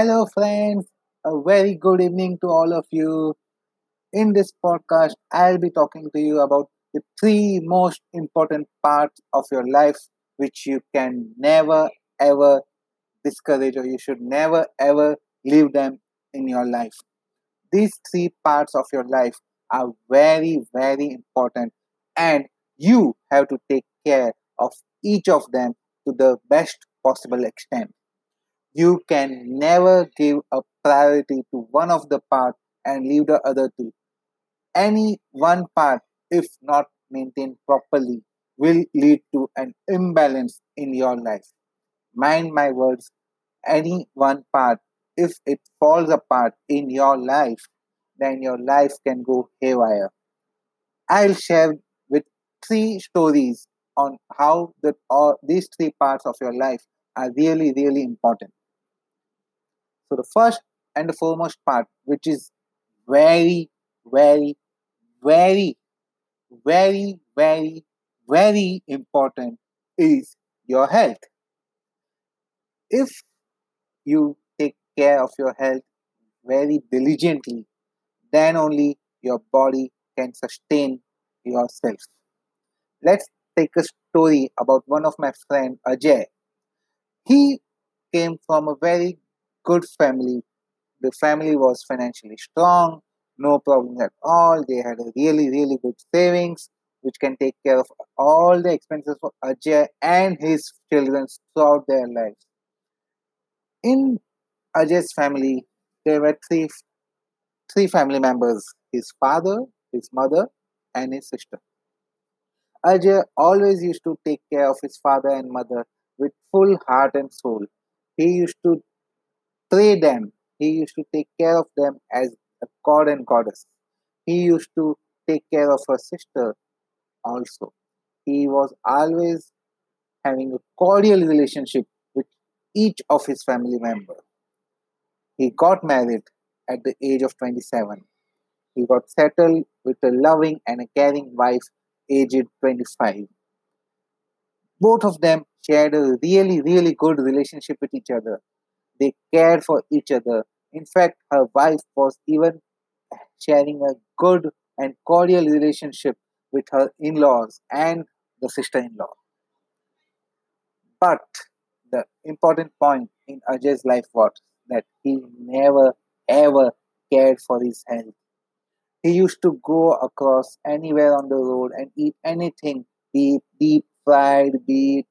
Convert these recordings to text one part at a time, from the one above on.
Hello, friends. A very good evening to all of you. In this podcast, I'll be talking to you about the three most important parts of your life which you can never ever discourage or you should never ever leave them in your life. These three parts of your life are very, very important, and you have to take care of each of them to the best possible extent. You can never give a priority to one of the part and leave the other two. Any one part, if not maintained properly, will lead to an imbalance in your life. Mind my words, any one part, if it falls apart in your life, then your life can go haywire. I'll share with three stories on how the, all, these three parts of your life are really, really important. So the first and the foremost part, which is very, very, very, very, very, very important, is your health. If you take care of your health very diligently, then only your body can sustain yourself. Let's take a story about one of my friend Ajay. He came from a very good family. The family was financially strong, no problem at all. They had a really, really good savings, which can take care of all the expenses for Ajay and his children throughout their lives. In Ajay's family, there were three three family members his father, his mother, and his sister. Ajay always used to take care of his father and mother with full heart and soul. He used to pray them, he used to take care of them as a god and goddess. He used to take care of her sister also. He was always having a cordial relationship with each of his family members. He got married at the age of 27. He got settled with a loving and a caring wife aged 25. Both of them shared a really, really good relationship with each other. They cared for each other. In fact, her wife was even sharing a good and cordial relationship with her in laws and the sister in law. But the important point in Ajay's life was that he never ever cared for his health. He used to go across anywhere on the road and eat anything, it deep fried, be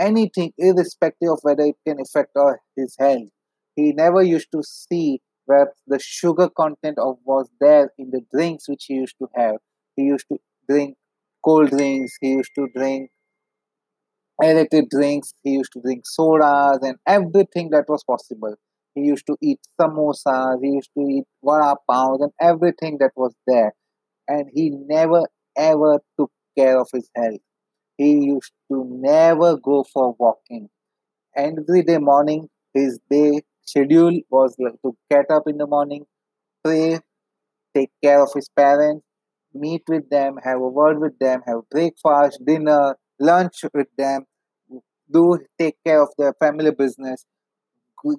anything, irrespective of whether it can affect his health. He never used to see where the sugar content of was there in the drinks which he used to have. He used to drink cold drinks, he used to drink aerated drinks, he used to drink sodas and everything that was possible. He used to eat samosas, he used to eat vada pav and everything that was there. And he never ever took care of his health. He used to never go for walking. Every day morning, his day schedule was like to get up in the morning, pray, take care of his parents, meet with them, have a word with them, have breakfast, dinner, lunch with them, do take care of their family business,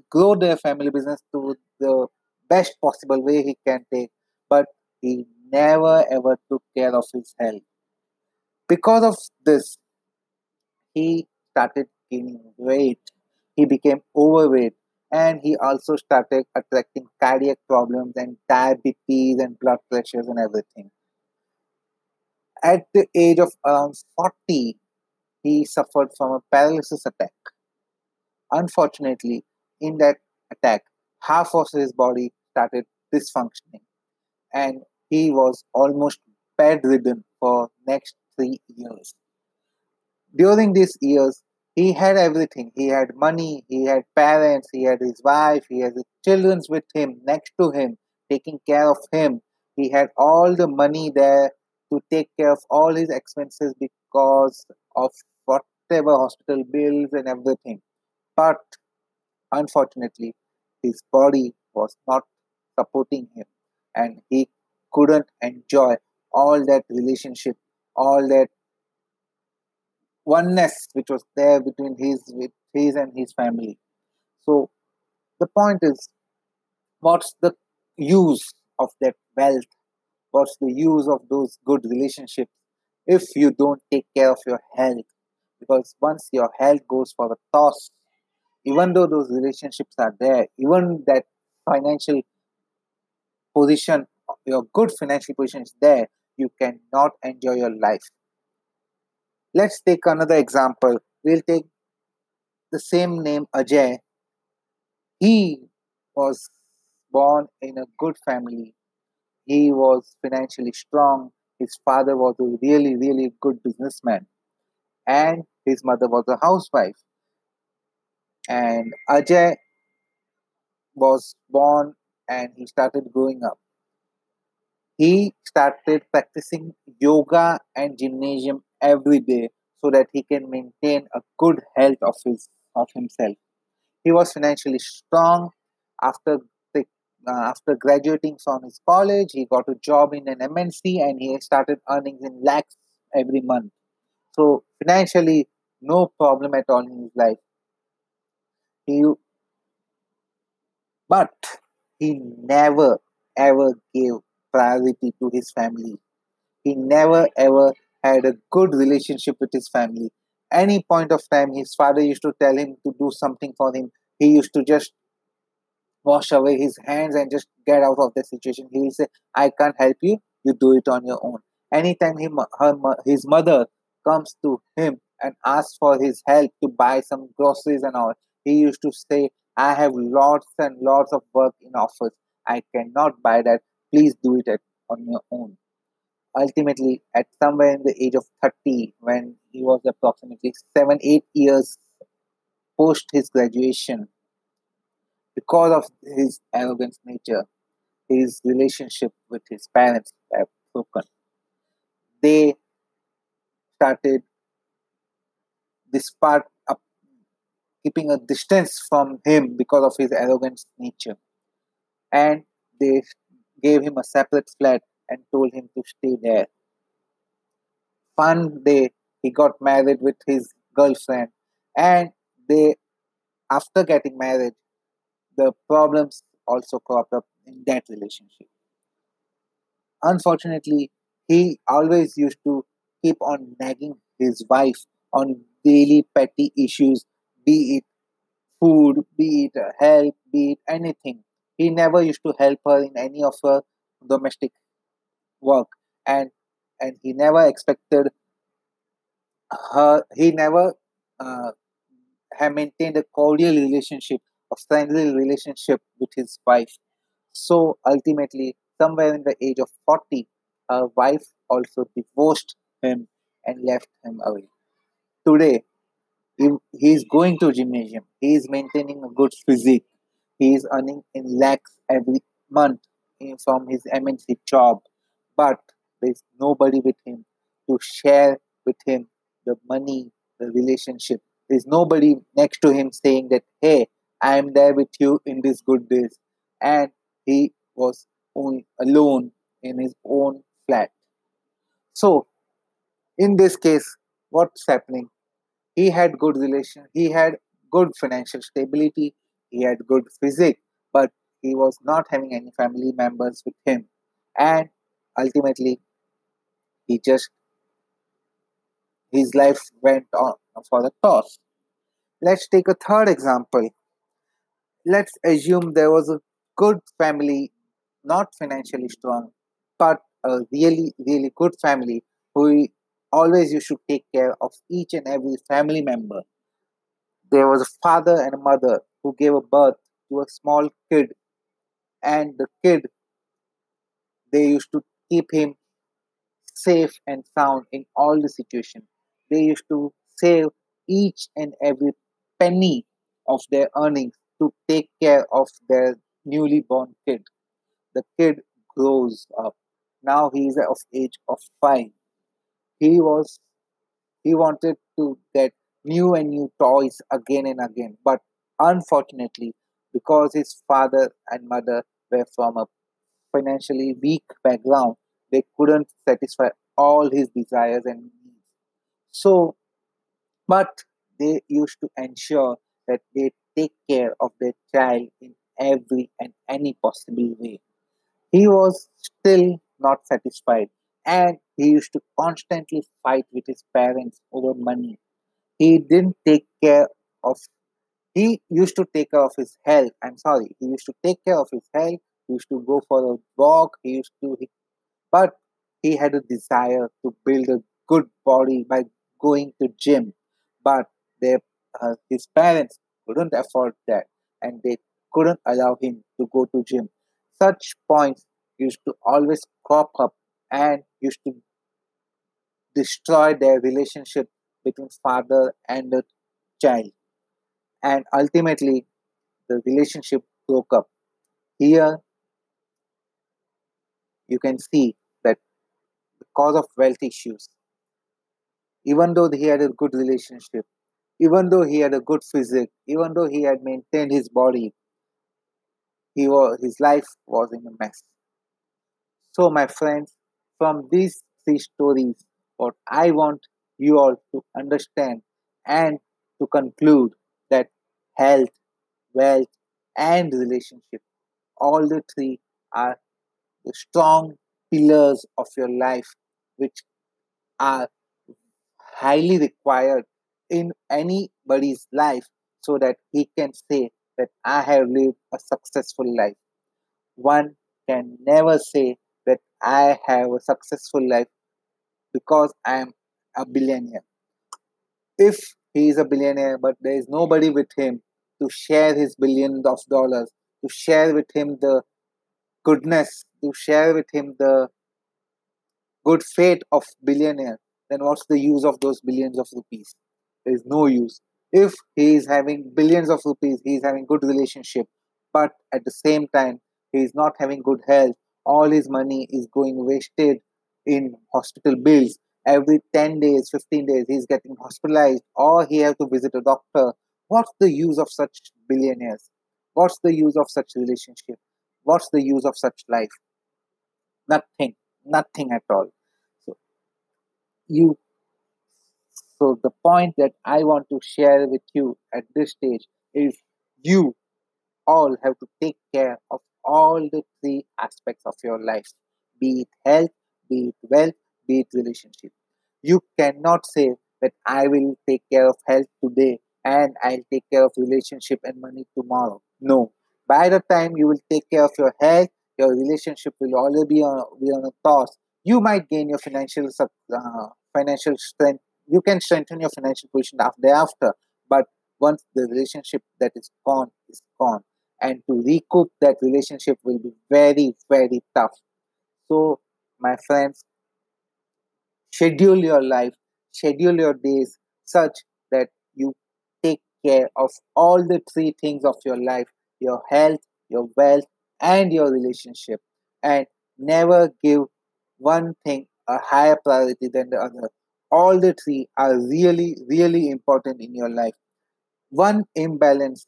grow their family business to the best possible way he can take, but he never ever took care of his health. Because of this, he started gaining weight. He became overweight and he also started attracting cardiac problems and diabetes and blood pressures and everything. At the age of around 40, he suffered from a paralysis attack. Unfortunately, in that attack, half of his body started dysfunctioning and he was almost bedridden for next three years. During these years, he had everything. He had money, he had parents, he had his wife, he had his children with him, next to him, taking care of him. He had all the money there to take care of all his expenses because of whatever hospital bills and everything. But Unfortunately, his body was not supporting him and he couldn't enjoy all that relationship, all that oneness which was there between his with his and his family. So the point is, what's the use of that wealth? What's the use of those good relationships if you don't take care of your health? Because once your health goes for a toss, even though those relationships are there, even that financial position, your good financial position is there, you cannot enjoy your life. Let's take another example. We'll take the same name Ajay. He was born in a good family. He was financially strong. His father was a really, really good businessman. And his mother was a housewife. And Ajay was born and he started growing up. He started practicing yoga and gymnasium every day so that he can maintain a good health of his of himself. He was financially strong. After the, uh, after graduating from his college, he got a job in an MNC and he started earning in lakhs every month. So financially, no problem at all in his life. He, but he never ever gave priority to his family. He never ever had a good relationship with his family. Any point of time, his father used to tell him to do something for him. He used to just wash away his hands and just get out of the situation. He will say, I can't help you, you do it on your own. Anytime he, her, his mother comes to him and asks for his help to buy some groceries and all, he used to say, I have lots and lots of work in office. I cannot buy that. Please do it at, on your own. Ultimately, at somewhere in the age of 30, when he was approximately seven, eight years post his graduation, because of his arrogant nature, his relationship with his parents have broken. They started this part keeping a distance from him because of his arrogant nature. And they gave him a separate flat and told him to stay there. One day, he got married with his girlfriend, and they, after getting married, the problems also cropped up in that relationship. Unfortunately, he always used to keep on nagging his wife on daily petty issues be it food, be it help, be it anything. He never used to help her in any of her domestic work, and and he never expected her. He never uh, had maintained a cordial relationship, a friendly relationship with his wife. So ultimately, somewhere in the age of forty, her wife also divorced him and left him away. Today, he, is going to gymnasium. He is maintaining a good physique. He is earning in lakhs every month from his MNC job. But there's nobody with him to share with him the money, the relationship. There's nobody next to him saying that, hey, I am there with you in these good days. And he was only alone in his own flat. So, in this case, what's happening? he had good relation he had good financial stability he had good physique but he was not having any family members with him. And ultimately he just his life went on for the toss. Let's take a third example. Let's assume there was a good family not financially strong but a really really good family who always you should take care of each and every family member. There was a father and a mother who gave a birth to a small kid, and the kid, they used to keep him safe and sound in all the situation They used to save each and every penny of their earnings to take care of their newly born kid. The kid grows up. Now he is of age of five he was he wanted to get new and new toys again and again but unfortunately because his father and mother were from a financially weak background they couldn't satisfy all his desires and needs so but they used to ensure that they take care of their child in every and any possible way. He was still not satisfied and he used to constantly fight with his parents over money. He didn't take care of he used to take care of his health. I'm sorry, he used to take care of his health. He used to go for a walk. He used to, but he had a desire to build a good body by going to gym. But their, uh, his parents couldn't afford that, and they couldn't allow him to go to gym. Such points used to always crop up and used to destroy their relationship between father and the child and ultimately the relationship broke up. Here you can see that because of wealth issues, even though he had a good relationship, even though he had a good physique, even though he had maintained his body, he was, his life was in a mess. So, my friends, from these three stories, what I want you all to understand and to conclude health, wealth, and relationship, all the three are the strong pillars of your life, which are highly required in anybody's life so that he can say that I have lived a successful life. One can never say that I have a successful life because I am a billionaire. If he is a billionaire, but there is nobody with him to share his billions of dollars, to share with him the goodness, to share with him the good fate of billionaire, then what's the use of those billions of rupees? There is no use. If he is having billions of rupees, he is having good relationship, but at the same time he is not having good health, all his money is going wasted in hospital bills every 10 days 15 days he's getting hospitalized or he has to visit a doctor what's the use of such billionaires? What's the use of such relationship? What's the use of such life? Nothing. Nothing at all. So you so the point that i want to share with you at this stage is you all have to take care of all the three aspects of your life be it health be it wealth be it relationship. You cannot say that I will take care of health today and I'll take care of relationship and money tomorrow. No. By the time you will take care of your health, your relationship will already be on, be on a toss. You might gain your financial uh, financial strength. You can strengthen your financial position after after, but once the relationship that is gone is gone, and to recoup that relationship will be very very tough. So, my friends, schedule your life, schedule your days such care of all the three things of your life your health, your wealth, and your relationship. And never give one thing a higher priority than the other. All the three are really, really important in your life. One imbalance,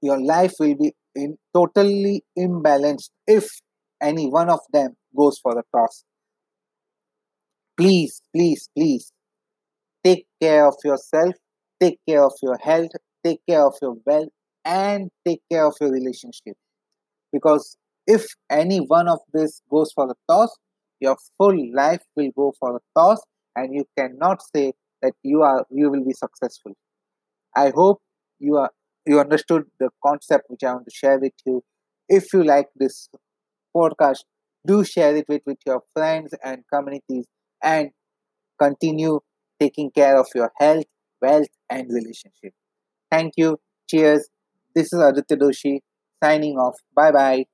your life will be in totally imbalanced if any one of them goes for the toss please, please, please take care of yourself, take care of your health, take care of your wealth, and take care of your relationship. Because if any one of this goes for a toss, your full life will go for a toss, and you cannot say that you are you will be successful. I hope you are you understood the concept which I want to share with you. If you like this podcast, do share it with, with your friends and communities and continue taking care of your health, wealth, and relationship. Thank you. Cheers. This is Aditya Doshi signing off. Bye bye.